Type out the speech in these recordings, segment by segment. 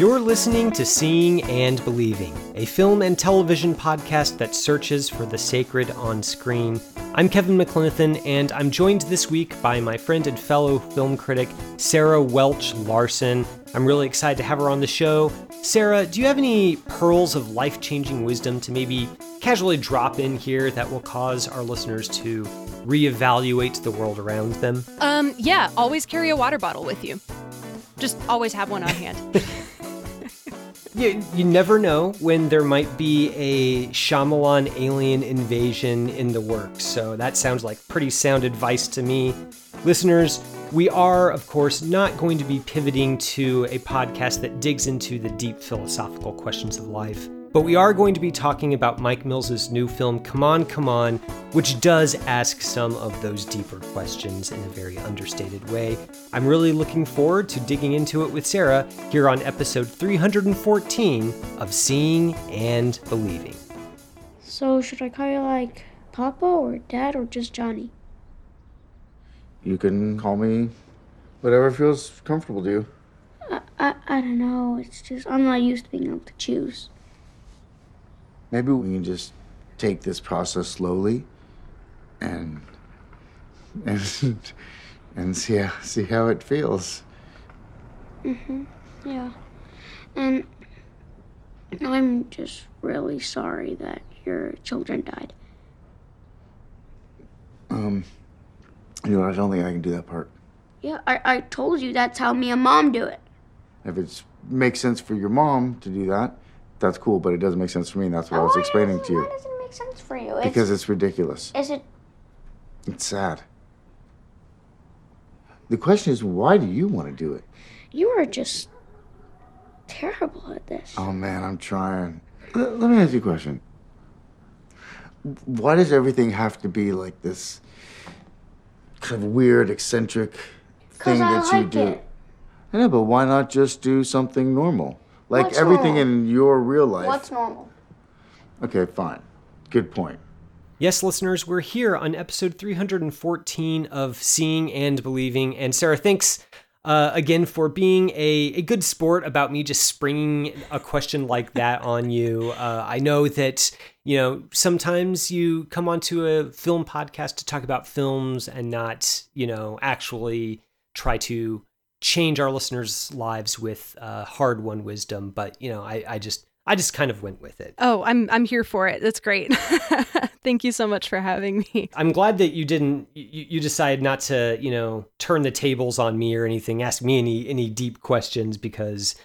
You're listening to Seeing and Believing, a film and television podcast that searches for the sacred on screen. I'm Kevin McLenithan, and I'm joined this week by my friend and fellow film critic, Sarah Welch Larson. I'm really excited to have her on the show. Sarah, do you have any pearls of life changing wisdom to maybe casually drop in here that will cause our listeners to reevaluate the world around them? Um, yeah, always carry a water bottle with you. Just always have one on hand. You, you never know when there might be a Shyamalan alien invasion in the works, so that sounds like pretty sound advice to me. Listeners, we are, of course, not going to be pivoting to a podcast that digs into the deep philosophical questions of life. But we are going to be talking about Mike Mills's new film, Come On, Come On, which does ask some of those deeper questions in a very understated way. I'm really looking forward to digging into it with Sarah here on episode 314 of Seeing and Believing. So, should I call you like Papa or Dad or just Johnny? You can call me whatever feels comfortable to you. I, I, I don't know. It's just, I'm not used to being able to choose. Maybe we can just take this process slowly and and and see how, see how it feels. Mhm. Yeah. And I'm just really sorry that your children died. Um, you know, I don't think I can do that part. Yeah, I, I told you that's how me and Mom do it. If it makes sense for your mom to do that, that's cool. But it doesn't make sense for me, and that's what I Oh, was explaining to you. Why doesn't it make sense for you? It's, Because it's ridiculous. is it? It's sad. The question is, why do you want to do it? You are just terrible at this. Oh man, I'm trying. L- let me ask you a question. Why does everything have to be like this kind of weird, eccentric thing I that you like do? it. I know, but why not just do something normal? Like What's everything normal? in your real life. What's normal? Okay, fine. Good point. Yes, listeners, we're here on episode 314 of Seeing and Believing. And Sarah, thanks uh, again for being a, a good sport about me just springing a question like that on you. Uh, I know that, you know, sometimes you come onto a film podcast to talk about films and not, you know, actually try to change our listeners' lives with uh, hard won wisdom. But, you know, I, I just. I just kind of went with it. oh, I'm I'm here for it. That's great. Thank you so much for having me. I'm glad that you didn't you, you decided not to, you know, turn the tables on me or anything, ask me any any deep questions because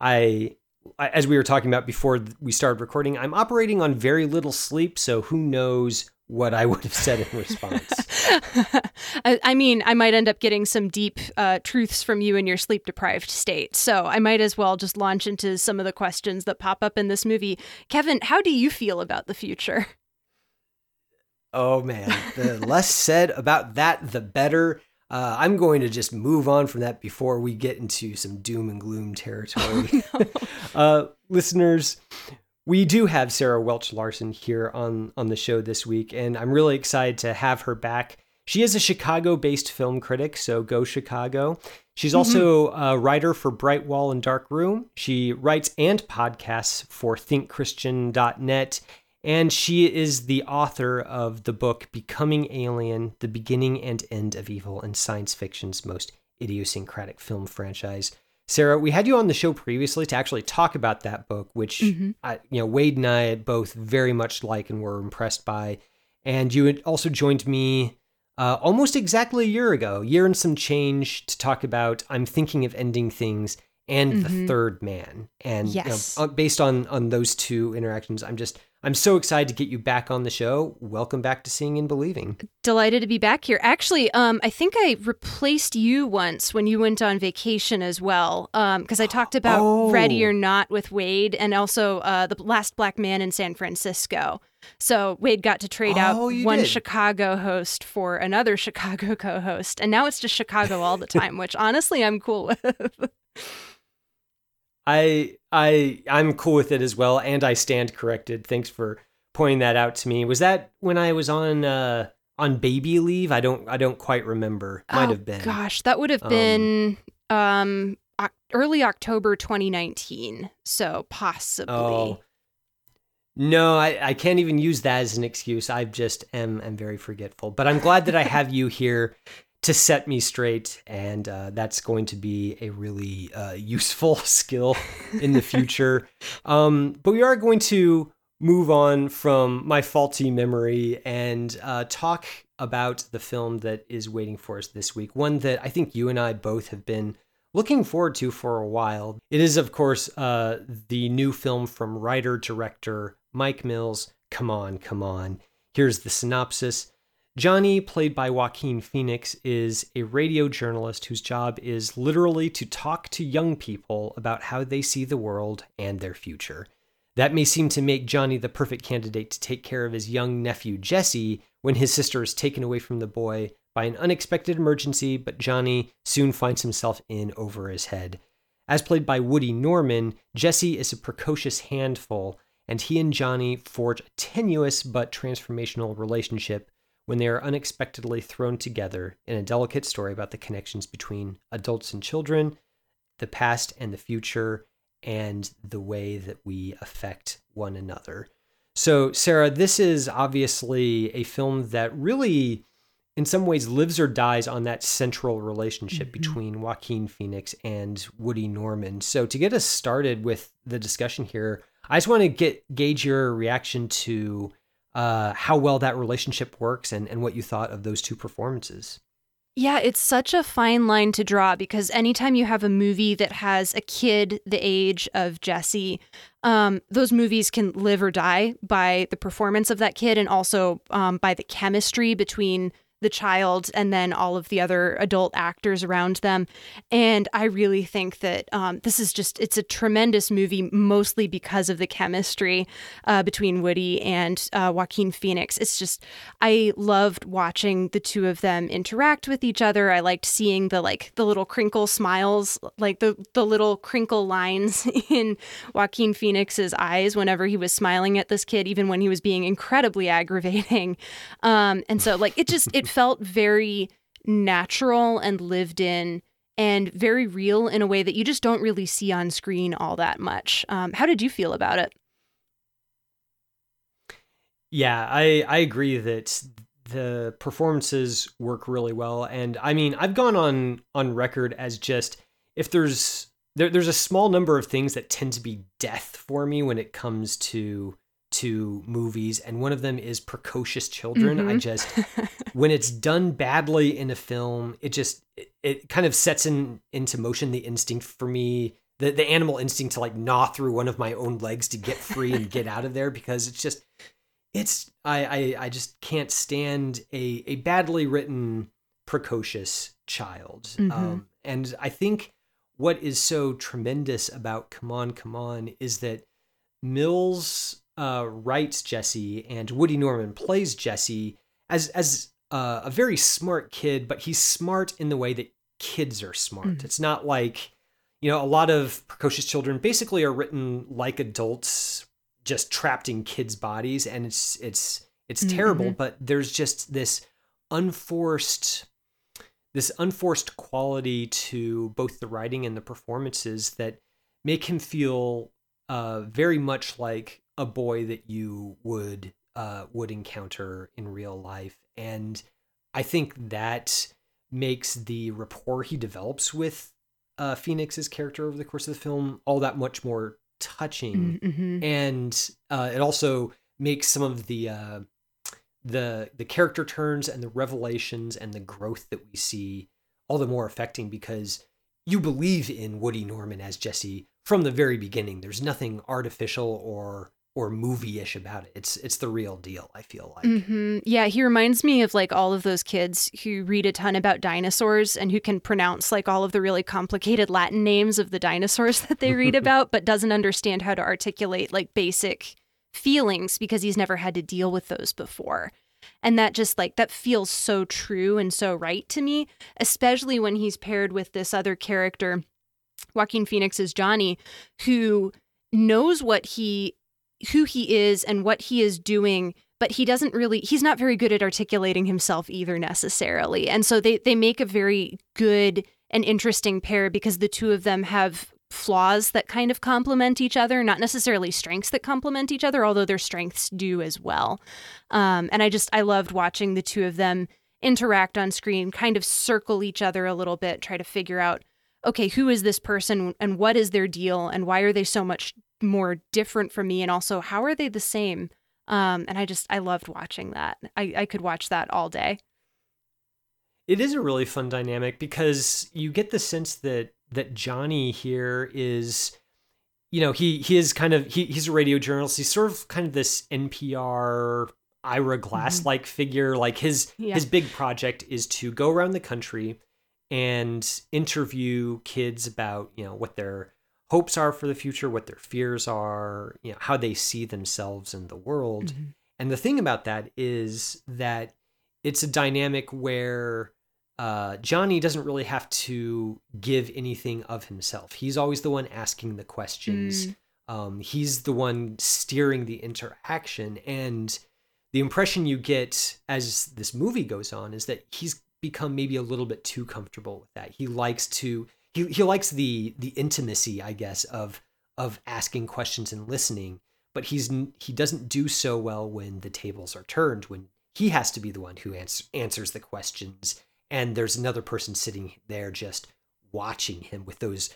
I I- as we were talking about before we started recording, I'm operating on very little sleep, so who knows what I would have said in response. I, I mean, I might end up getting some deep uh, truths from you in your sleep deprived state. So I might as well just launch into some of the questions that pop up in this movie. Kevin, how do you feel about the future? oh man, the less said about that the better. Uh, I'm going to just move on from that before we get into some doom and gloom territory. uh, listeners, we do have Sarah Welch Larson here on on the show this week, and I'm really excited to have her back. She is a Chicago-based film critic, so go Chicago. She's mm-hmm. also a writer for Bright Wall and Dark Room. She writes and podcasts for ThinkChristian.net, and she is the author of the book Becoming Alien: The Beginning and End of Evil in Science Fiction's Most Idiosyncratic Film Franchise. Sarah, we had you on the show previously to actually talk about that book, which I, you know Wade and I both very much like and were impressed by. And you had also joined me uh, almost exactly a year ago, year and some change, to talk about I'm thinking of ending things and the third man. And you know, uh, based on on those two interactions, I'm just I'm so excited to get you back on the show. Welcome back to Seeing and Believing. Delighted to be back here. Actually, um, I think I replaced you once when you went on vacation as well, because um, I talked about Oh. Ready or Not with Wade, and also uh, the Last Black Man in San Francisco. So Wade got to trade Oh, out one did. Chicago host for another Chicago co-host, and now it's just Chicago all the time, which honestly I'm cool with. I I I'm cool with it as well, and I stand corrected. Thanks for pointing that out to me. Was that when I was on uh on baby leave? I don't I don't quite remember. Might Oh, have been. Gosh, that would have Um, been um early October 2019. So possibly. Oh. No, I, I can't even use that as an excuse. I just am am very forgetful. But I'm glad that I have you here to set me straight, and uh, that's going to be a really uh, useful skill in the future. um, but we are going to move on from my faulty memory and uh, talk about the film that is waiting for us this week. One that I think you and I both have been looking forward to for a while. It is, of course, uh, the new film from writer director Mike Mills. Come on, come on. Here's the synopsis. Johnny, played by Joaquin Phoenix, is a radio journalist whose job is literally to talk to young people about how they see the world and their future. That may seem to make Johnny the perfect candidate to take care of his young nephew Jesse when his sister is taken away from the boy by an unexpected emergency, but Johnny soon finds himself in over his head. As played by Woody Norman, Jesse is a precocious handful, and he and Johnny forge a tenuous but transformational relationship when they are unexpectedly thrown together in a delicate story about the connections between adults and children, the past and the future, and the way that we affect one another. So, Sarah, this is obviously a film that really, in some ways, lives or dies on that central relationship mm-hmm. between Joaquin Phoenix and Woody Norman. So, to get us started with the discussion here, I just want to get gauge your reaction to uh, how well that relationship works and, and what you thought of those two performances. Yeah, it's such a fine line to draw because anytime you have a movie that has a kid the age of Jesse, um, those movies can live or die by the performance of that kid and also um, by the chemistry between the child and then all of the other adult actors around them. And I really think that um, this is just, it's a tremendous movie, mostly because of the chemistry uh, between Woody and uh, Joaquin Phoenix. It's just, I loved watching the two of them interact with each other. I liked seeing the like the little crinkle smiles, like the the little crinkle lines in Joaquin Phoenix's eyes whenever he was smiling at this kid, even when he was being incredibly aggravating. Um, and so like it just it felt very natural and lived in and very real in a way that you just don't really see on screen all that much. Um, how did you feel about it? Yeah, I I agree that the performances work really well, and I mean I've gone on on record as just if there's there, there's a small number of things that tend to be death for me when it comes to to movies, and one of them is precocious children. I Mhm. just when it's done badly in a film, it just it, it kind of sets in into motion the instinct for me, the the animal instinct to like gnaw through one of my own legs to get free and get out of there because it's just it's I I, I just can't stand a a badly written precocious child. Mhm. Um, and I think what is so tremendous about Come On, Come On is that Mills uh, writes Jesse and Woody Norman plays Jesse as as uh, a very smart kid, but he's smart in the way that kids are smart. Mm. It's not like you know a lot of precocious children basically are written like adults, just trapped in kids' bodies, and it's it's it's terrible. Mhm. But there's just this unforced this unforced quality to both the writing and the performances that make him feel uh, very much like a boy that you would uh, would encounter in real life, and I think that makes the rapport he develops with uh, Phoenix's character over the course of the film all that much more touching Mhm. and uh, it also makes some of the uh, the the character turns and the revelations and the growth that we see all the more affecting because you believe in Woody Norman as Jesse from the very beginning. There's nothing artificial or or movie-ish about it. It's it's the real deal, I feel like. hmm Yeah, he reminds me of like all of those kids who read a ton about dinosaurs and who can pronounce like all of the really complicated Latin names of the dinosaurs that they read about, but doesn't understand how to articulate like basic feelings because he's never had to deal with those before. And that just like that feels so true and so right to me, especially when he's paired with this other character, Joaquin Phoenix's Johnny, who knows what he who he is and what he is doing but he doesn't really he's not very good at articulating himself either necessarily. And so they they make a very good and interesting pair because the two of them have flaws that kind of complement each other not necessarily strengths that complement each other although their strengths do as well. Um, and i just i loved watching the two of them interact on screen kind of circle each other a little bit try to figure out okay who is this person and what is their deal and why are they so much more different from me and also how are they the same um and i just i loved watching that i i could watch that all day It is a really fun dynamic because you get the sense that that Johnny here is you know, he he is kind of he, he's a radio journalist. He's sort of kind of this NPR Ira Glass like figure. Like his Yeah. his big project is to go around the country and interview kids about, you know, what their hopes are for the future, what their fears are, you know, how they see themselves in the world. And the thing about that is that it's a dynamic where uh, Johnny doesn't really have to give anything of himself. He's always the one asking the questions. Um, he's the one steering the interaction. And the impression you get as this movie goes on is that he's become maybe a little bit too comfortable with that. He likes to he, he likes the the intimacy, I guess, of of asking questions and listening, but he's he doesn't do so well when the tables are turned when he has to be the one who ans- answers the questions and there's another person sitting there just watching him with those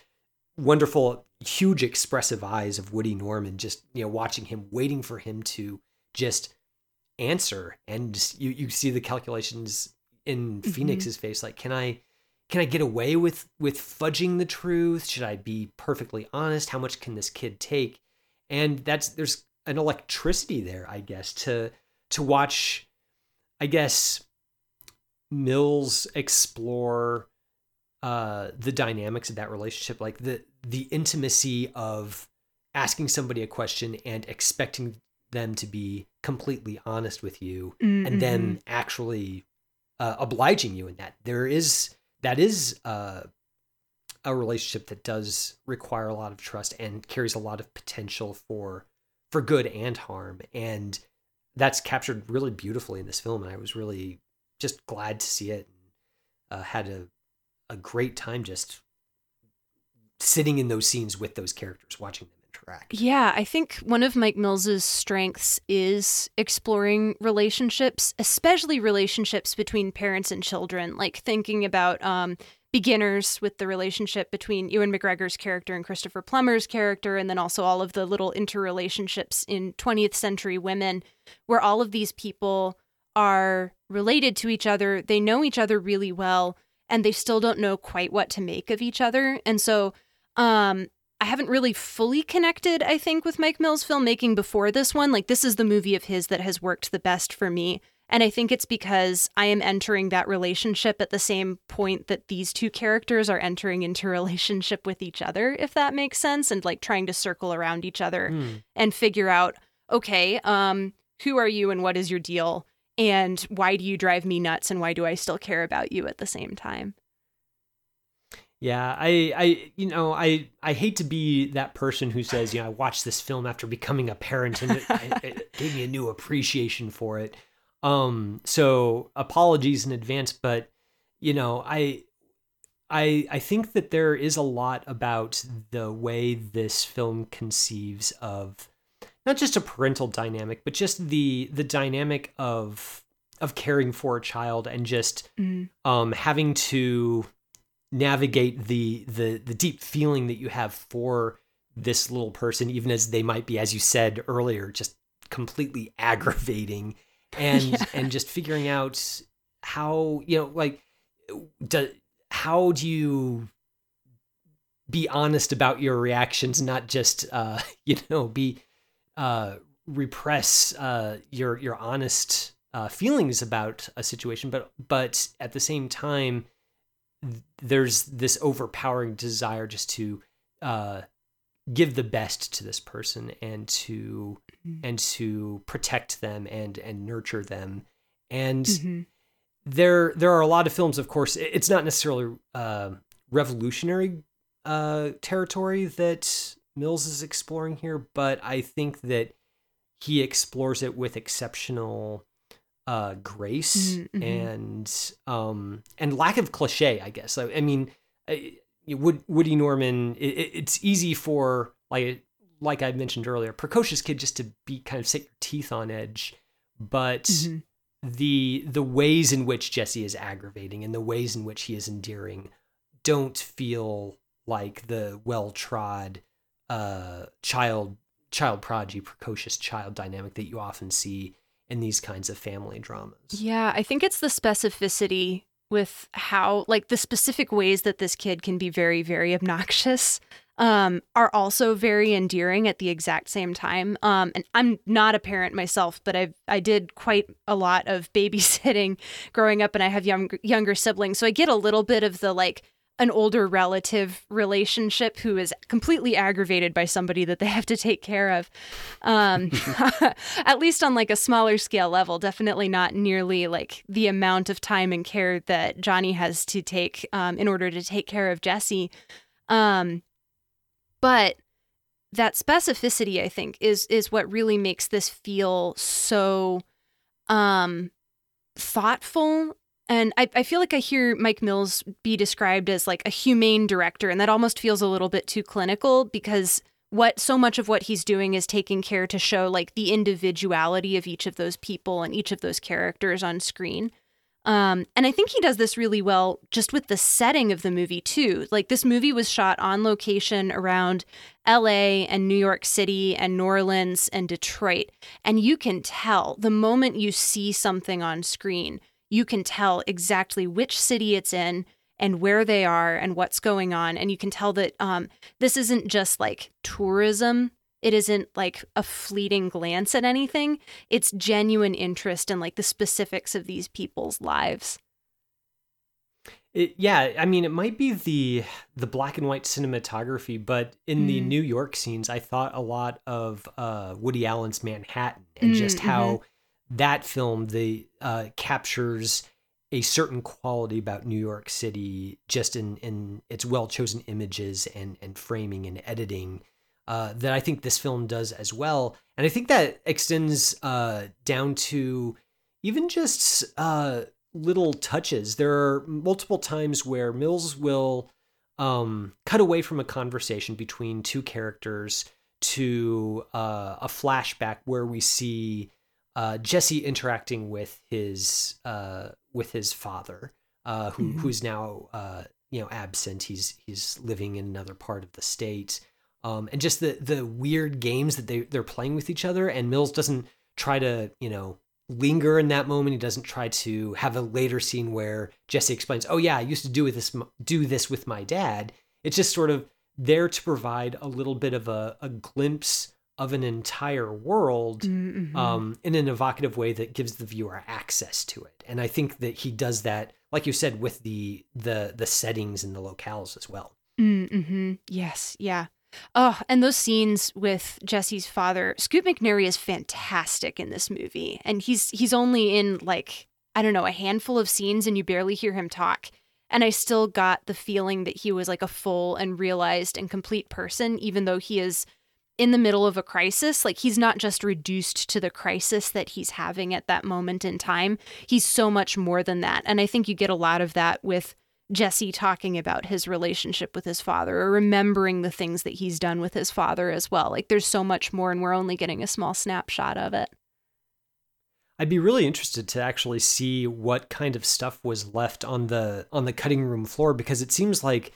wonderful huge expressive eyes of Woody Norman just you know watching him waiting for him to just answer and just, you you see the calculations in mm-hmm. Phoenix's face like can I can I get away with with fudging the truth? Should I be perfectly honest? How much can this kid take? And that's there's an electricity there I guess to to watch I guess Mills explore uh the dynamics of that relationship like the the intimacy of asking somebody a question and expecting them to be completely honest with you and then actually uh, obliging you in that. There is that is uh, a relationship that does require a lot of trust and carries a lot of potential for for good and harm. And that's captured really beautifully in this film and i was really just glad to see it. And uh, had a a great time just sitting in those scenes with those characters watching them interact Yeah, I think one of Mike Mills's strengths is exploring relationships, especially relationships between parents and children. Like thinking about um, beginners with the relationship between Ewan McGregor's character and Christopher Plummer's character, and then also all of the little interrelationships in 20th century women, where all of these people are related to each other. They know each other really well, and they still don't know quite what to make of each other. And so, um, I haven't really fully connected, I think, with Mike Mills' filmmaking before this one. Like, this is the movie of his that has worked the best for me. And I think it's because I am entering that relationship at the same point that these two characters are entering into relationship with each other, if that makes sense, and like trying to circle around each other and figure out, okay, um, who are you and what is your deal? And why do you drive me nuts and why do I still care about you at the same time? Yeah, I, I, you know, I, I hate to be that person who says, you know, I watched this film after becoming a parent and it, it, it gave me a new appreciation for it. Um, so apologies in advance, but you know, I, I, I think that there is a lot about the way this film conceives of not just a parental dynamic, but just the the dynamic of of caring for a child and just um, having to navigate the the the deep feeling that you have for this little person even as they might be as you said earlier just completely aggravating and and just figuring out how you know like do, how do you be honest about your reactions not just uh you know be uh repress uh, your your honest uh, feelings about a situation, but but at the same time, there's this overpowering desire just to uh, give the best to this person and to mm-hmm. and to protect them and and nurture them and mm-hmm. there there are a lot of films of course it's not necessarily uh, revolutionary uh, territory that Mills is exploring here but I think that he explores it with exceptional uh, grace mm-hmm. and um, and lack of cliche I guess I, I mean Wood, Woody Norman, it, it's easy for like like I mentioned earlier, precocious kid just to be kind of set your teeth on edge, but mm-hmm. the the ways in which Jesse is aggravating and the ways in which he is endearing don't feel like the well trod uh, child child prodigy precocious child dynamic that you often see in these kinds of family dramas. Yeah, I think it's the specificity with how like the specific ways that this kid can be very very obnoxious um, are also very endearing at the exact same time. Um, and I'm not a parent myself, but I I did quite a lot of babysitting growing up, and I have young, younger siblings, so I get a little bit of the like an older relative relationship who is completely aggravated by somebody that they have to take care of. Um, at least on like a smaller scale level, definitely not nearly like the amount of time and care that Johnny has to take um, in order to take care of Jesse. Um, but that specificity, I think, is is what really makes this feel so um thoughtful and I, I feel like I hear Mike Mills be described as like a humane director, and that almost feels a little bit too clinical because what so much of what he's doing is taking care to show like the individuality of each of those people and each of those characters on screen. Um, and I think he does this really well just with the setting of the movie, too. Like, this movie was shot on location around LA and New York City and New Orleans and Detroit. And you can tell the moment you see something on screen, you can tell exactly which city it's in and where they are and what's going on. And you can tell that um, this isn't just like tourism. It isn't like a fleeting glance at anything. It's genuine interest in like the specifics of these people's lives. It, yeah, I mean, it might be the the black and white cinematography, but in mm. the New York scenes, I thought a lot of uh, Woody Allen's Manhattan and mm, just how mm-hmm that film the uh, captures a certain quality about New York City just in in its well chosen images and and framing and editing uh, that I think this film does as well, and I think that extends uh, down to even just uh, little touches. There are multiple times where Mills will um, cut away from a conversation between two characters to uh, a flashback where we see uh, Jesse interacting with his uh, with his father, uh, who mm-hmm. who's now uh, you know absent. He's he's living in another part of the state, um, and just the the weird games that they they're playing with each other. And Mills doesn't try to you know linger in that moment. He doesn't try to have a later scene where Jesse explains, "Oh yeah, I used to do with this do this with my dad." It's just sort of there to provide a little bit of a, a glimpse of an entire world mm-hmm. um, in an evocative way that gives the viewer access to it. And I think that he does that, like you said, with the the the settings and the locales as well. Mm-hmm. Yes, yeah. Oh, and those scenes with Jesse's father, Scoot McNairy is fantastic in this movie, and he's he's only in like I don't know a handful of scenes, and you barely hear him talk. And I still got the feeling that he was like a full and realized and complete person, even though he is in the middle of a crisis. Like he's not just reduced to the crisis that he's having at that moment in time. He's so much more than that. And I think you get a lot of that with Jesse talking about his relationship with his father or remembering the things that he's done with his father as well. Like there's so much more and we're only getting a small snapshot of it. I'd be really interested to actually see what kind of stuff was left on the on the cutting room floor because it seems like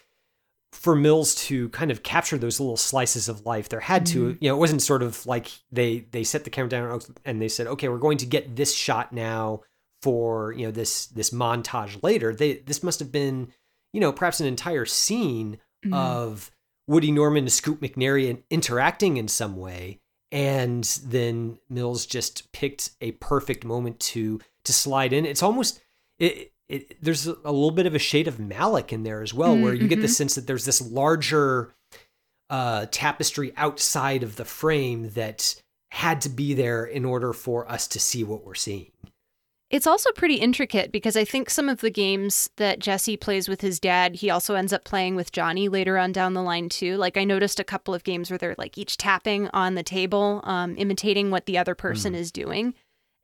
for Mills to kind of capture those little slices of life, there had to, mm-hmm. you know, it wasn't sort of like they they set the camera down and they said, okay, we're going to get this shot now for you know this this montage later. They this must have been, you know, perhaps an entire scene mm-hmm. of Woody Norman and Scoot McNairy interacting in some way, and then Mills just picked a perfect moment to to slide in. It's almost it, it there's a little bit of a shade of Malick in there as well, where you get the Mm-hmm. sense that there's this larger uh, tapestry outside of the frame that had to be there in order for us to see what we're seeing. It's also pretty intricate because I think some of the games that Jesse plays with his dad, he also ends up playing with Johnny later on down the line too. Like I noticed a couple of games where they're like each tapping on the table, um, imitating what the other person is doing.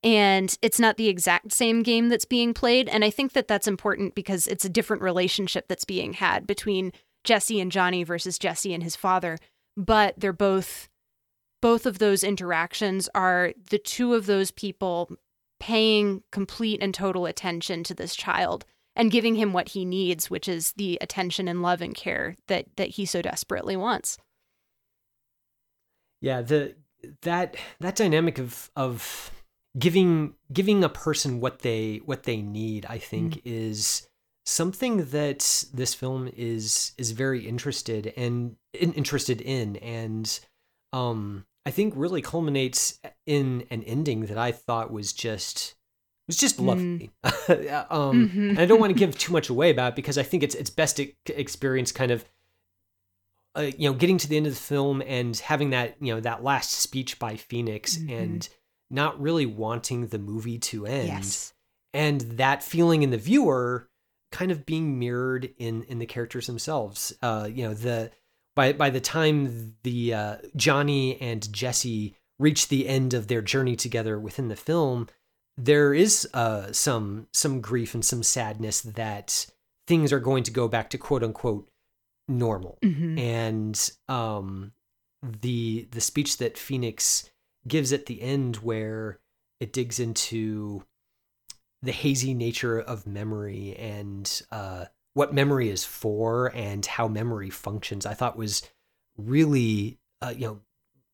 And it's not the exact same game that's being played. And I think that that's important because it's a different relationship that's being had between Jesse and Johnny versus Jesse and his father. But they're both, both of those interactions are the two of those people paying complete and total attention to this child and giving him what he needs, which is the attention and love and care that that he so desperately wants. Yeah, the that that dynamic of of giving giving a person what they what they need, I think, is something that this film is is very interested and in, interested in, and um, I think really culminates in an ending that I thought was just was just lovely. um, Mhm. and I don't want to give too much away about it because I think it's it's best to experience kind of uh, you know getting to the end of the film and having that you know that last speech by Phoenix Mhm. and not really wanting the movie to end Yes. and that feeling in the viewer kind of being mirrored in in the characters themselves uh you know the by by the time the uh Johnny and Jesse reach the end of their journey together within the film there is uh some some grief and some sadness that things are going to go back to quote unquote normal Mhm. and um the the speech that Phoenix gives at the end where it digs into the hazy nature of memory and uh what memory is for and how memory functions I thought was really uh, you know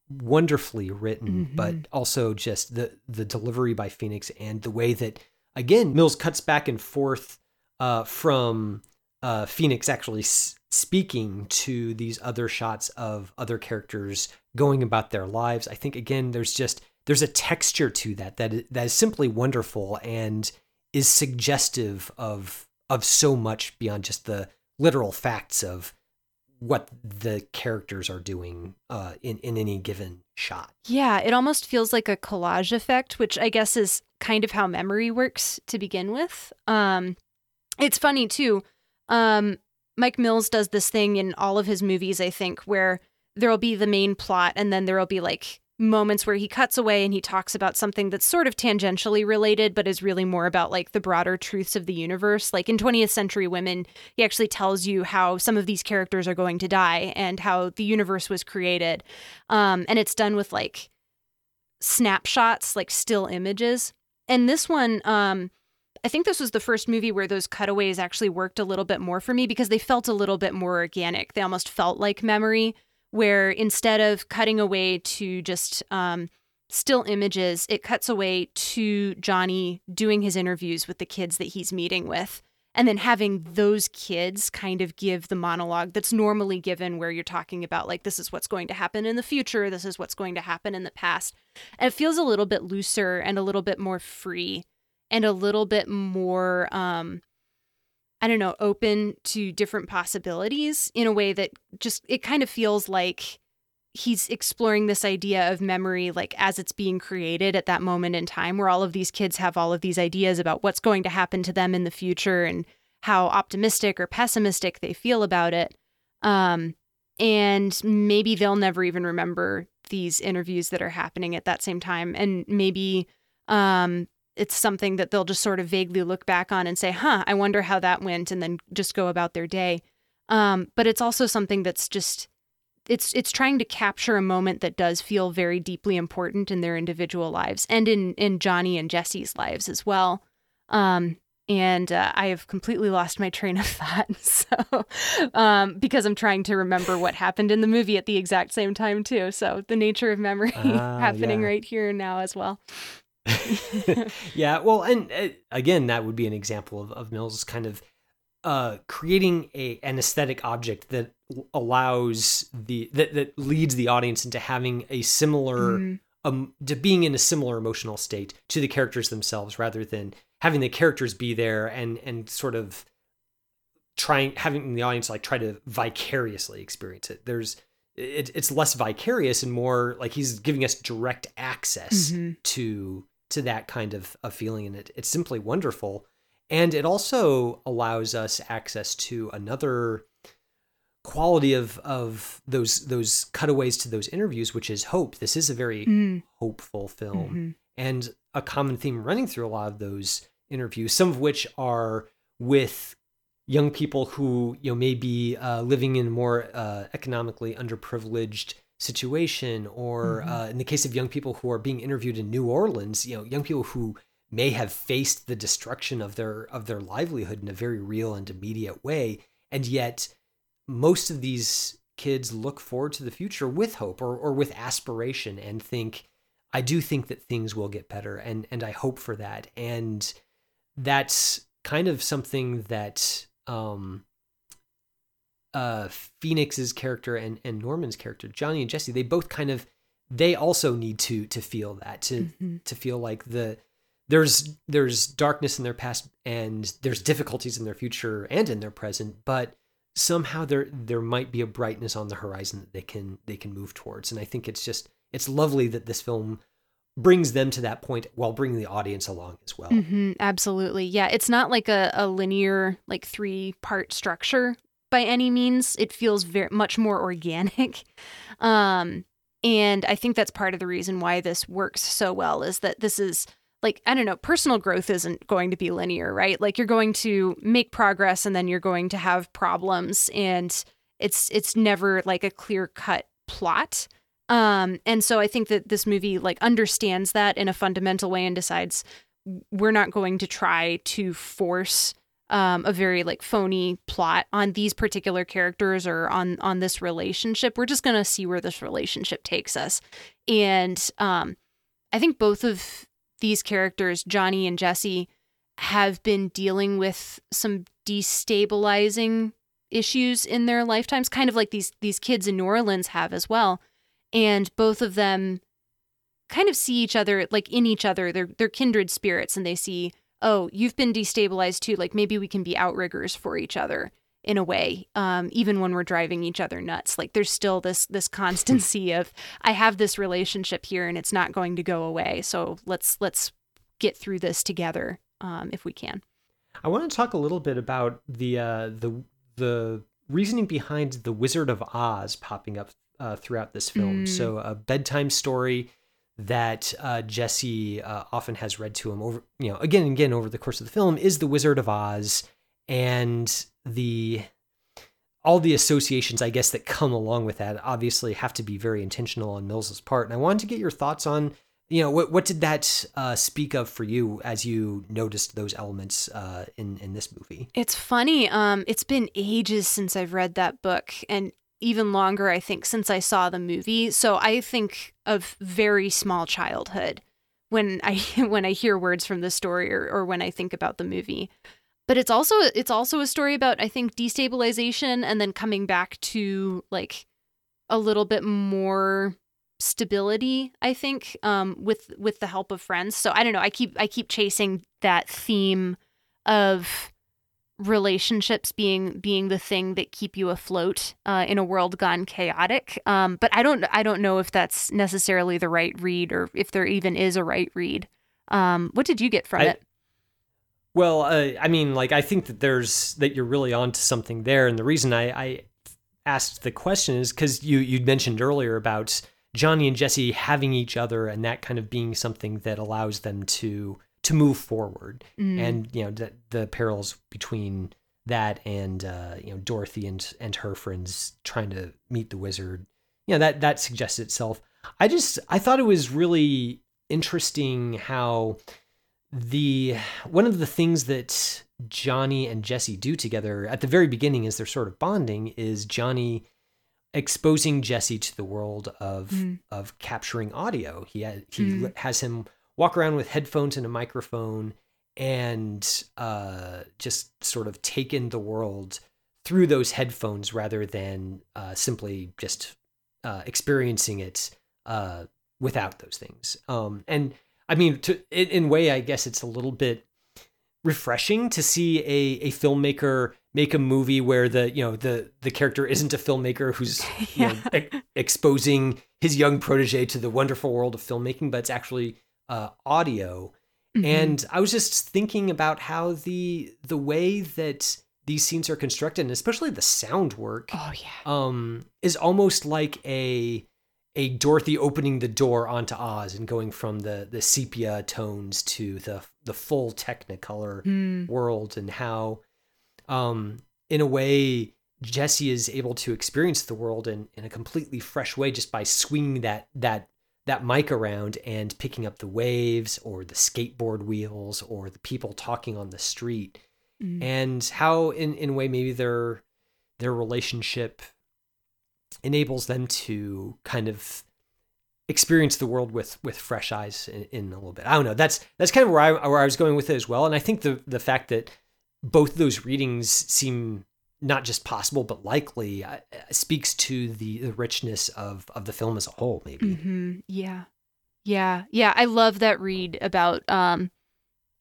wonderfully written but Mhm. also just the the delivery by Phoenix and the way that again Mills cuts back and forth uh from uh Phoenix actually s- speaking to these other shots of other characters going about their lives I think again there's just there's a texture to that that that is simply wonderful and is suggestive of of so much beyond just the literal facts of what the characters are doing uh, in in any given shot. Yeah, it almost feels like a collage effect, which I guess is kind of how memory works to begin with. Um, it's funny too. Um, Mike Mills does this thing in all of his movies, I think, where there'll be the main plot and then there'll be like moments where he cuts away and he talks about something that's sort of tangentially related, but is really more about like the broader truths of the universe. Like in 20th Century Women, he actually tells you how some of these characters are going to die and how the universe was created. Um, and it's done with like snapshots, like still images. And this one, um, I think this was the first movie where those cutaways actually worked a little bit more for me because they felt a little bit more organic. They almost felt like memory, where instead of cutting away to just um, still images, it cuts away to Johnny doing his interviews with the kids that he's meeting with. And then having those kids kind of give the monologue that's normally given, where you're talking about, like, this is what's going to happen in the future, this is what's going to happen in the past. And it feels a little bit looser and a little bit more free and a little bit more um I don't know, open to different possibilities in a way that just it kind of feels like he's exploring this idea of memory like as it's being created at that moment in time where all of these kids have all of these ideas about what's going to happen to them in the future and how optimistic or pessimistic they feel about it. Um and maybe they'll never even remember these interviews that are happening at that same time and maybe um it's something that they'll just sort of vaguely look back on and say, huh, I wonder how that went, and then just go about their day. Um, but it's also something that's just it's it's trying to capture a moment that does feel very deeply important in their individual lives and in in Johnny and Jesse's lives as well. Um, and uh, I have completely lost my train of thought. So, um, because I'm trying to remember what happened in the movie at the exact same time too. So the nature of memory Ah, happening yeah. right here and now as well. yeah, well, and uh, again, that would be an example of, of Mills kind of uh, creating a an aesthetic object that allows the that, that leads the audience into having a similar Mhm. um to being in a similar emotional state to the characters themselves rather than having the characters be there and and sort of trying having the audience like try to vicariously experience it there's it, it's less vicarious and more like he's giving us direct access Mhm. to to that kind of, of feeling and it, it's simply wonderful and it also allows us access to another quality of of those those cutaways to those interviews which is hope this is a very Mm. hopeful film Mhm. and a common theme running through a lot of those interviews some of which are with young people who you know may be uh, living in more uh, economically underprivileged situation or Mhm. uh, in the case of young people who are being interviewed in new orleans you know young people who may have faced the destruction of their of their livelihood in a very real and immediate way and yet most of these kids look forward to the future with hope or, or with aspiration and think i do think that things will get better and and i hope for that and that's kind of something that um uh phoenix's character and and norman's character johnny and jesse they both kind of they also need to to feel that to Mhm. to feel like the there's there's darkness in their past and there's difficulties in their future and in their present but somehow there there might be a brightness on the horizon that they can they can move towards and i think it's just it's lovely that this film brings them to that point while bringing the audience along as well hmm absolutely. Yeah, it's not like a, a linear, like three part structure by any means. It feels very much more organic. Um, and I think that's part of the reason why this works so well is that this is like, I don't know, personal growth isn't going to be linear, right? Like you're going to make progress and then you're going to have problems and it's it's never like a clear cut plot. Um, and so I think that this movie like understands that in a fundamental way and decides we're not going to try to force um, a very like phony plot on these particular characters or on on this relationship. We're just gonna see where this relationship takes us, and um, I think both of these characters, Johnny and Jesse, have been dealing with some destabilizing issues in their lifetimes, kind of like these these kids in New Orleans have as well, and both of them kind of see each other like in each other. They're they're kindred spirits and they see oh you've been destabilized too like maybe we can be outriggers for each other in a way um, even when we're driving each other nuts like there's still this this constancy of i have this relationship here and it's not going to go away so let's let's get through this together um, if we can I want to talk a little bit about the uh, the the reasoning behind the Wizard of Oz popping up uh, throughout this film. Mm. So a bedtime story that uh, Jesse uh, often has read to him over, you know, again and again over the course of the film is the Wizard of Oz, and the all the associations, I guess, that come along with that obviously have to be very intentional on Mills's part. And I wanted to get your thoughts on you know what what did that uh, speak of for you as you noticed those elements uh, in in this movie It's funny. Um, it's been ages since I've read that book, and even longer, I think, since I saw the movie. So I think of very small childhood when I when I hear words from the story or, or when I think about the movie. But it's also it's also a story about I think destabilization and then coming back to like a little bit more stability i think um with with the help of friends so i don't know i keep i keep chasing that theme of relationships being being the thing that keep you afloat uh, in a world gone chaotic. Um but i don't i don't know if that's necessarily the right read or if there even is a right read. Um what did you get from I- it? Well uh, i mean like i think that there's that you're really onto something there. And the reason i i asked the question is because you you mentioned earlier about johnny and jesse having each other and that kind of being something that allows them to to move forward Mm. and you know the, the parallels between that and uh, you know Dorothy and and her friends trying to meet the wizard. You know that that suggests itself. I just I thought it was really interesting how the one of the things that Johnny and Jesse do together at the very beginning as they're sort of bonding is Johnny exposing Jesse to the world of Mhm. of capturing audio. He ha- he Mhm. has him walk around with headphones and a microphone and uh, just sort of take in the world through those headphones rather than uh, simply just uh, experiencing it uh, without those things. Um, and I mean, to, in, in way, I guess it's a little bit refreshing to see a, a filmmaker make a movie where the you know the the character isn't a filmmaker who's yeah. you know, e- exposing his young protege to the wonderful world of filmmaking, but it's actually uh, audio. Mm-hmm. And I was just thinking about how the the way that these scenes are constructed, and especially the sound work, oh yeah, um, is almost like a a Dorothy opening the door onto Oz and going from the the sepia tones to the the full Technicolor mm. world, and how, um, in a way, Jesse is able to experience the world in in a completely fresh way just by swinging that that that mic around and picking up the waves or the skateboard wheels or the people talking on the street mm. and how in in a way maybe their their relationship enables them to kind of experience the world with with fresh eyes in, in, a little bit. I don't know. That's that's kind of where I where I was going with it as well. And I think the the fact that both those readings seem not just possible but likely uh, speaks to the, the richness of of the film as a whole. Maybe. Mm-hmm. Yeah. Yeah. Yeah. I love that read about um,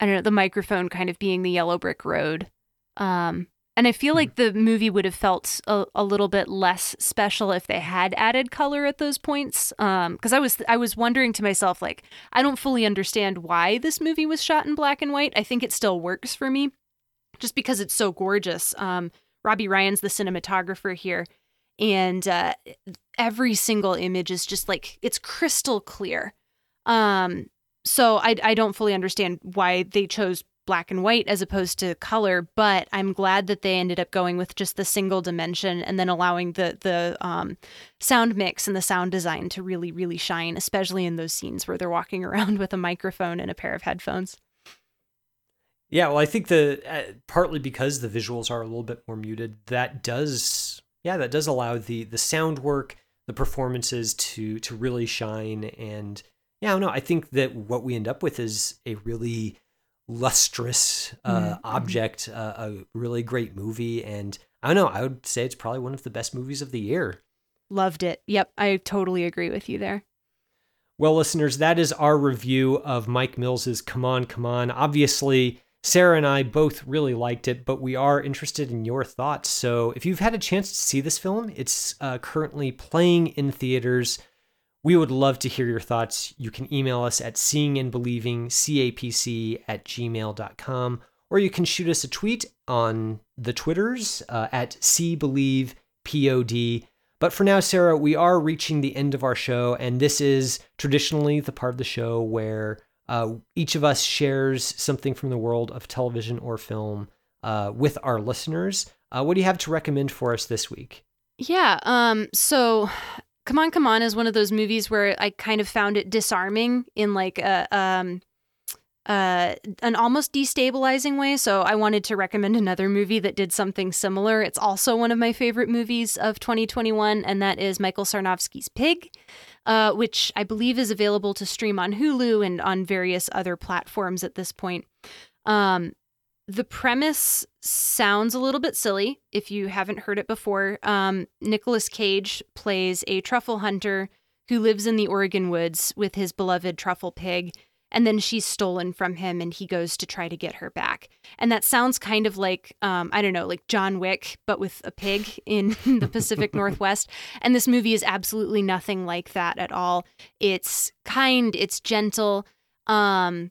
I don't know the microphone kind of being the yellow brick road. Um, and I feel hmm. like the movie would have felt a, a, little bit less special if they had added color at those points. um Because I was I was wondering to myself, like, I don't fully understand why this movie was shot in black and white. I think it still works for me, just because it's so gorgeous. Um, Robbie Ryan's the cinematographer here, and uh, every single image is just like it's crystal clear. Um, so I I don't fully understand why they chose black and white as opposed to color but i'm glad that they ended up going with just the single dimension and then allowing the the um, sound mix and the sound design to really really shine especially in those scenes where they're walking around with a microphone and a pair of headphones yeah well i think the uh, partly because the visuals are a little bit more muted that does yeah that does allow the the sound work the performances to to really shine and yeah i don't know i think that what we end up with is a really lustrous uh, mm-hmm. object, uh, a really great movie, and I don't know. I would say it's probably one of the best movies of the year. Loved it. Yep, I totally agree with you there. Well, listeners, that is our review of Mike Mills's Come On, Come On. Obviously, Sarah and I both really liked it, but we are interested in your thoughts. So if you've had a chance to see this film, it's uh, currently playing in theaters. We would love to hear your thoughts. You can email us at seeingandbelievingcapc at gmail.com, or you can shoot us a tweet on the Twitters uh, at seebelievepod. But for now, Sarah, we are reaching the end of our show, and this is traditionally the part of the show where uh, each of us shares something from the world of television or film uh, with our listeners. Uh, what do you have to recommend for us this week? Yeah. Um. So Come On, Come On is one of those movies where I kind of found it disarming in like a um uh an almost destabilizing way. So I wanted to recommend another movie that did something similar. It's also one of my favorite movies of 2021, and that is Michael Sarnoski's Pig, uh, which I believe is available to stream on Hulu and on various other platforms at this point. Um, the premise sounds a little bit silly if you haven't heard it before. Um, Nicolas Cage plays a truffle hunter who lives in the Oregon woods with his beloved truffle pig, and then she's stolen from him, and he goes to try to get her back. And that sounds kind of like um, I don't know, like John Wick, but with a pig in the Pacific Northwest. And this movie is absolutely nothing like that at all. It's kind, it's gentle. Um,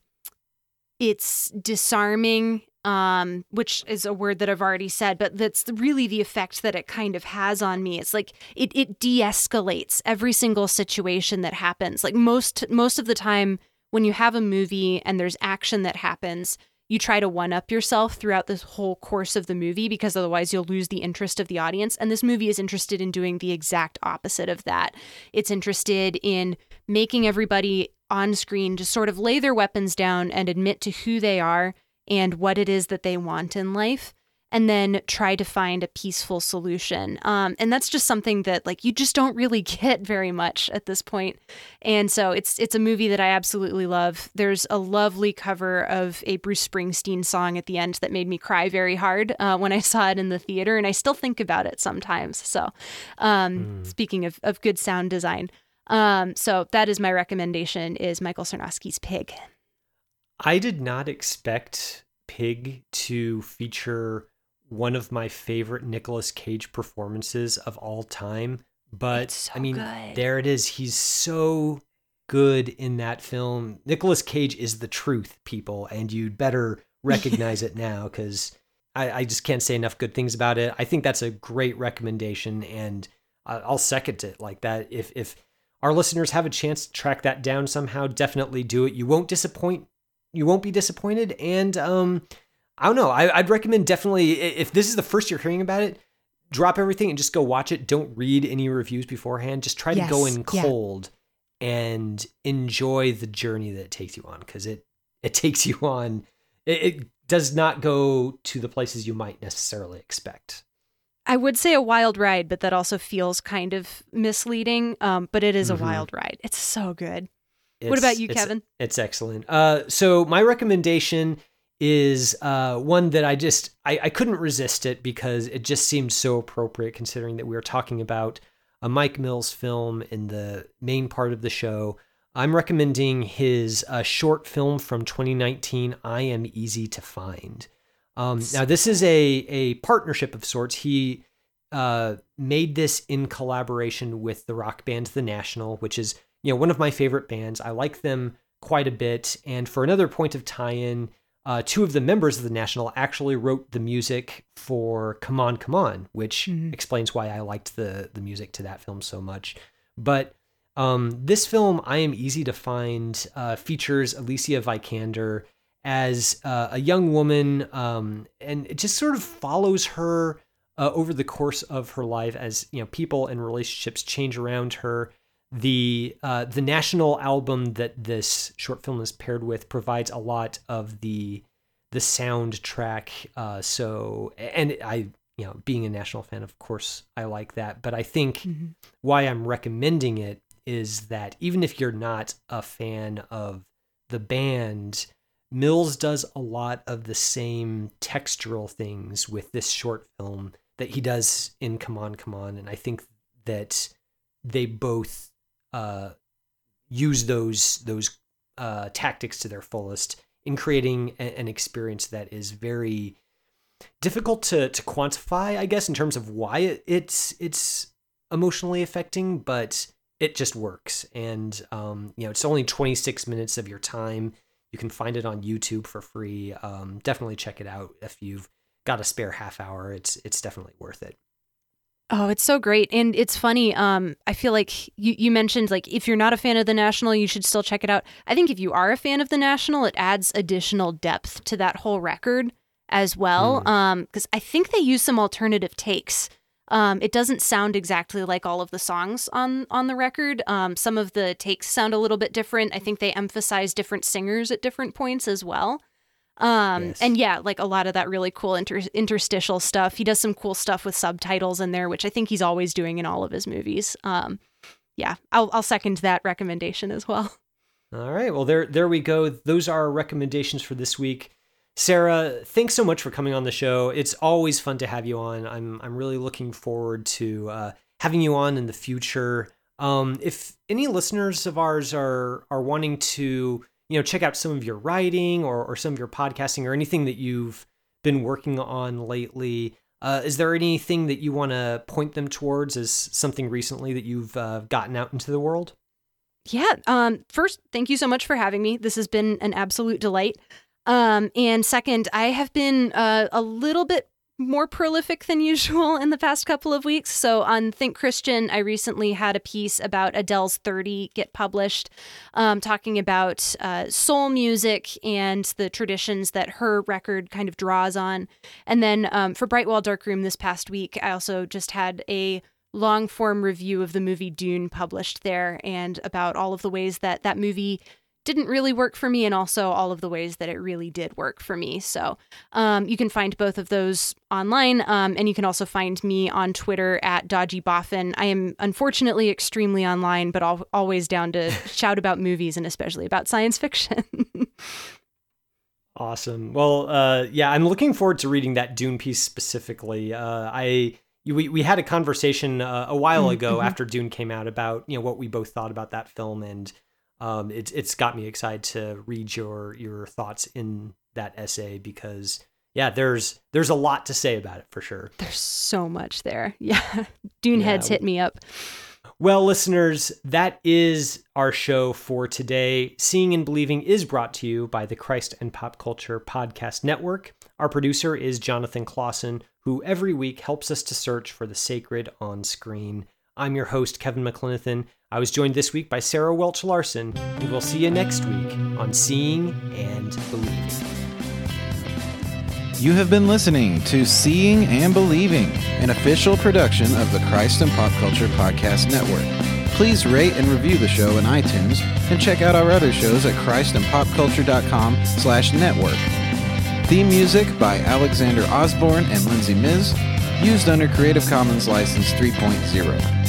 it's disarming um, which is a word that I've already said, but that's really the effect that it kind of has on me. It's like it it de-escalates every single situation that happens. Like most most of the time when you have a movie and there's action that happens, you try to one up yourself throughout the whole course of the movie because otherwise you'll lose the interest of the audience. And this movie is interested in doing the exact opposite of that. It's interested in making everybody on screen just sort of lay their weapons down and admit to who they are and what it is that they want in life. And then try to find a peaceful solution. Um, and that's just something that like you just don't really get very much at this point. And so it's it's a movie that I absolutely love. There's a lovely cover of a Bruce Springsteen song at the end that made me cry very hard uh, when I saw it in the theater, and I still think about it sometimes. So, um, mm. speaking of of good sound design. Um, so that is my recommendation is Michael Sarnoski's Pig. I did not expect Pig to feature one of my favorite Nicolas Cage performances of all time. But so I mean, good. there it is. He's so good in that film. Nicolas Cage is the truth, people, and you'd better recognize it now because I, I, just can't say enough good things about it. I think that's a great recommendation, and I'll second it like that. If if our listeners have a chance to track that down somehow, definitely do it. You won't disappoint. You won't be disappointed, and um, I don't know. I, would recommend definitely if this is the first you're hearing about it, drop everything and just go watch it. Don't read any reviews beforehand. Just try yes, to go in cold yeah. and enjoy the journey that it takes you on because it it takes you on. It, it does not go to the places you might necessarily expect. I would say a wild ride, but that also feels kind of misleading. Um, but it is mm-hmm. a wild ride. It's so good. It's, what about you, it's, Kevin? It's excellent. Uh, so my recommendation is uh, one that I just I, I couldn't resist it because it just seemed so appropriate considering that we were talking about a Mike Mills film in the main part of the show. I'm recommending his uh, short film from 2019, I Am Easy to Find. Um, now, this is a, a partnership of sorts. He uh, made this in collaboration with the rock band The National, which is you know one of my favorite bands. I like them quite a bit. And for another point of tie-in, uh, two of the members of the National actually wrote the music for "Come On, Come On," which mm-hmm. explains why I liked the the music to that film so much. But um, this film, I am easy to find, uh, features Alicia Vikander as uh, a young woman, um, and it just sort of follows her uh, over the course of her life as you know people and relationships change around her the uh, the national album that this short film is paired with provides a lot of the the soundtrack. Uh, so and I you know being a national fan, of course, I like that. But I think mm-hmm. why I'm recommending it is that even if you're not a fan of the band, Mills does a lot of the same textural things with this short film that he does in Come On, Come On, and I think that they both uh, use those those uh, tactics to their fullest in creating a, an experience that is very difficult to to quantify, I guess, in terms of why it, it's it's emotionally affecting, but it just works. And um, you know, it's only 26 minutes of your time. You can find it on YouTube for free. Um, definitely check it out if you've got a spare half hour. It's it's definitely worth it. Oh, it's so great. And it's funny. Um, I feel like you, you mentioned like if you're not a fan of the National, you should still check it out. I think if you are a fan of the National, it adds additional depth to that whole record as well. Mm. Um, because I think they use some alternative takes. Um, it doesn't sound exactly like all of the songs on on the record. Um, some of the takes sound a little bit different. I think they emphasize different singers at different points as well. Um, yes. and yeah, like a lot of that really cool inter- interstitial stuff. He does some cool stuff with subtitles in there, which I think he's always doing in all of his movies. Um, yeah, I'll, I'll second that recommendation as well. All right. Well, there, there we go. Those are our recommendations for this week. Sarah, thanks so much for coming on the show. It's always fun to have you on. I'm, I'm really looking forward to uh, having you on in the future. Um, if any listeners of ours are, are wanting to you know, check out some of your writing or, or some of your podcasting or anything that you've been working on lately. Uh, is there anything that you want to point them towards as something recently that you've uh, gotten out into the world? Yeah. Um, first, thank you so much for having me. This has been an absolute delight. Um, and second, I have been uh, a little bit more prolific than usual in the past couple of weeks. So on Think Christian, I recently had a piece about Adele's 30 get published, um, talking about uh, soul music and the traditions that her record kind of draws on. And then um, for Bright Wall Darkroom this past week, I also just had a long form review of the movie Dune published there and about all of the ways that that movie didn't really work for me, and also all of the ways that it really did work for me. So um, you can find both of those online, um, and you can also find me on Twitter at Dodgy Boffin. I am unfortunately extremely online, but al- always down to shout about movies and especially about science fiction. Awesome. Well, uh, yeah, I'm looking forward to reading that Dune piece specifically. Uh, I we we had a conversation uh, a while Mm, ago mhm. after Dune came out about you know what we both thought about that film, and um, it's it's got me excited to read your your thoughts in that essay because yeah, there's there's a lot to say about it for sure. There's so much there. Yeah. Dune Yeah. heads hit me up. Well, listeners, that is our show for today. Seeing and Believing is brought to you by the Christ and Pop Culture Podcast Network. Our producer is Jonathan Clausen, who every week helps us to search for the sacred on screen. I'm your host, Kevin McLenithan. I was joined this week by Sarah Welch Larson, and we'll see you next week on Seeing and Believing. You have been listening to Seeing and Believing, an official production of the Christ and Pop Culture Podcast Network. Please rate and review the show in iTunes and check out our other shows at christandpopculture.com slash network. Theme music by Alexander Osborne and Lindsay Miz, used under Creative Commons License 3.0.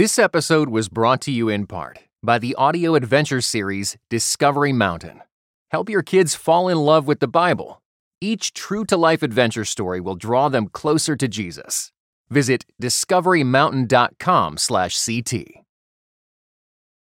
This episode was brought to you in part by the audio adventure series Discovery Mountain. Help your kids fall in love with the Bible. Each true to life adventure story will draw them closer to Jesus. Visit discoverymountain.com/ct.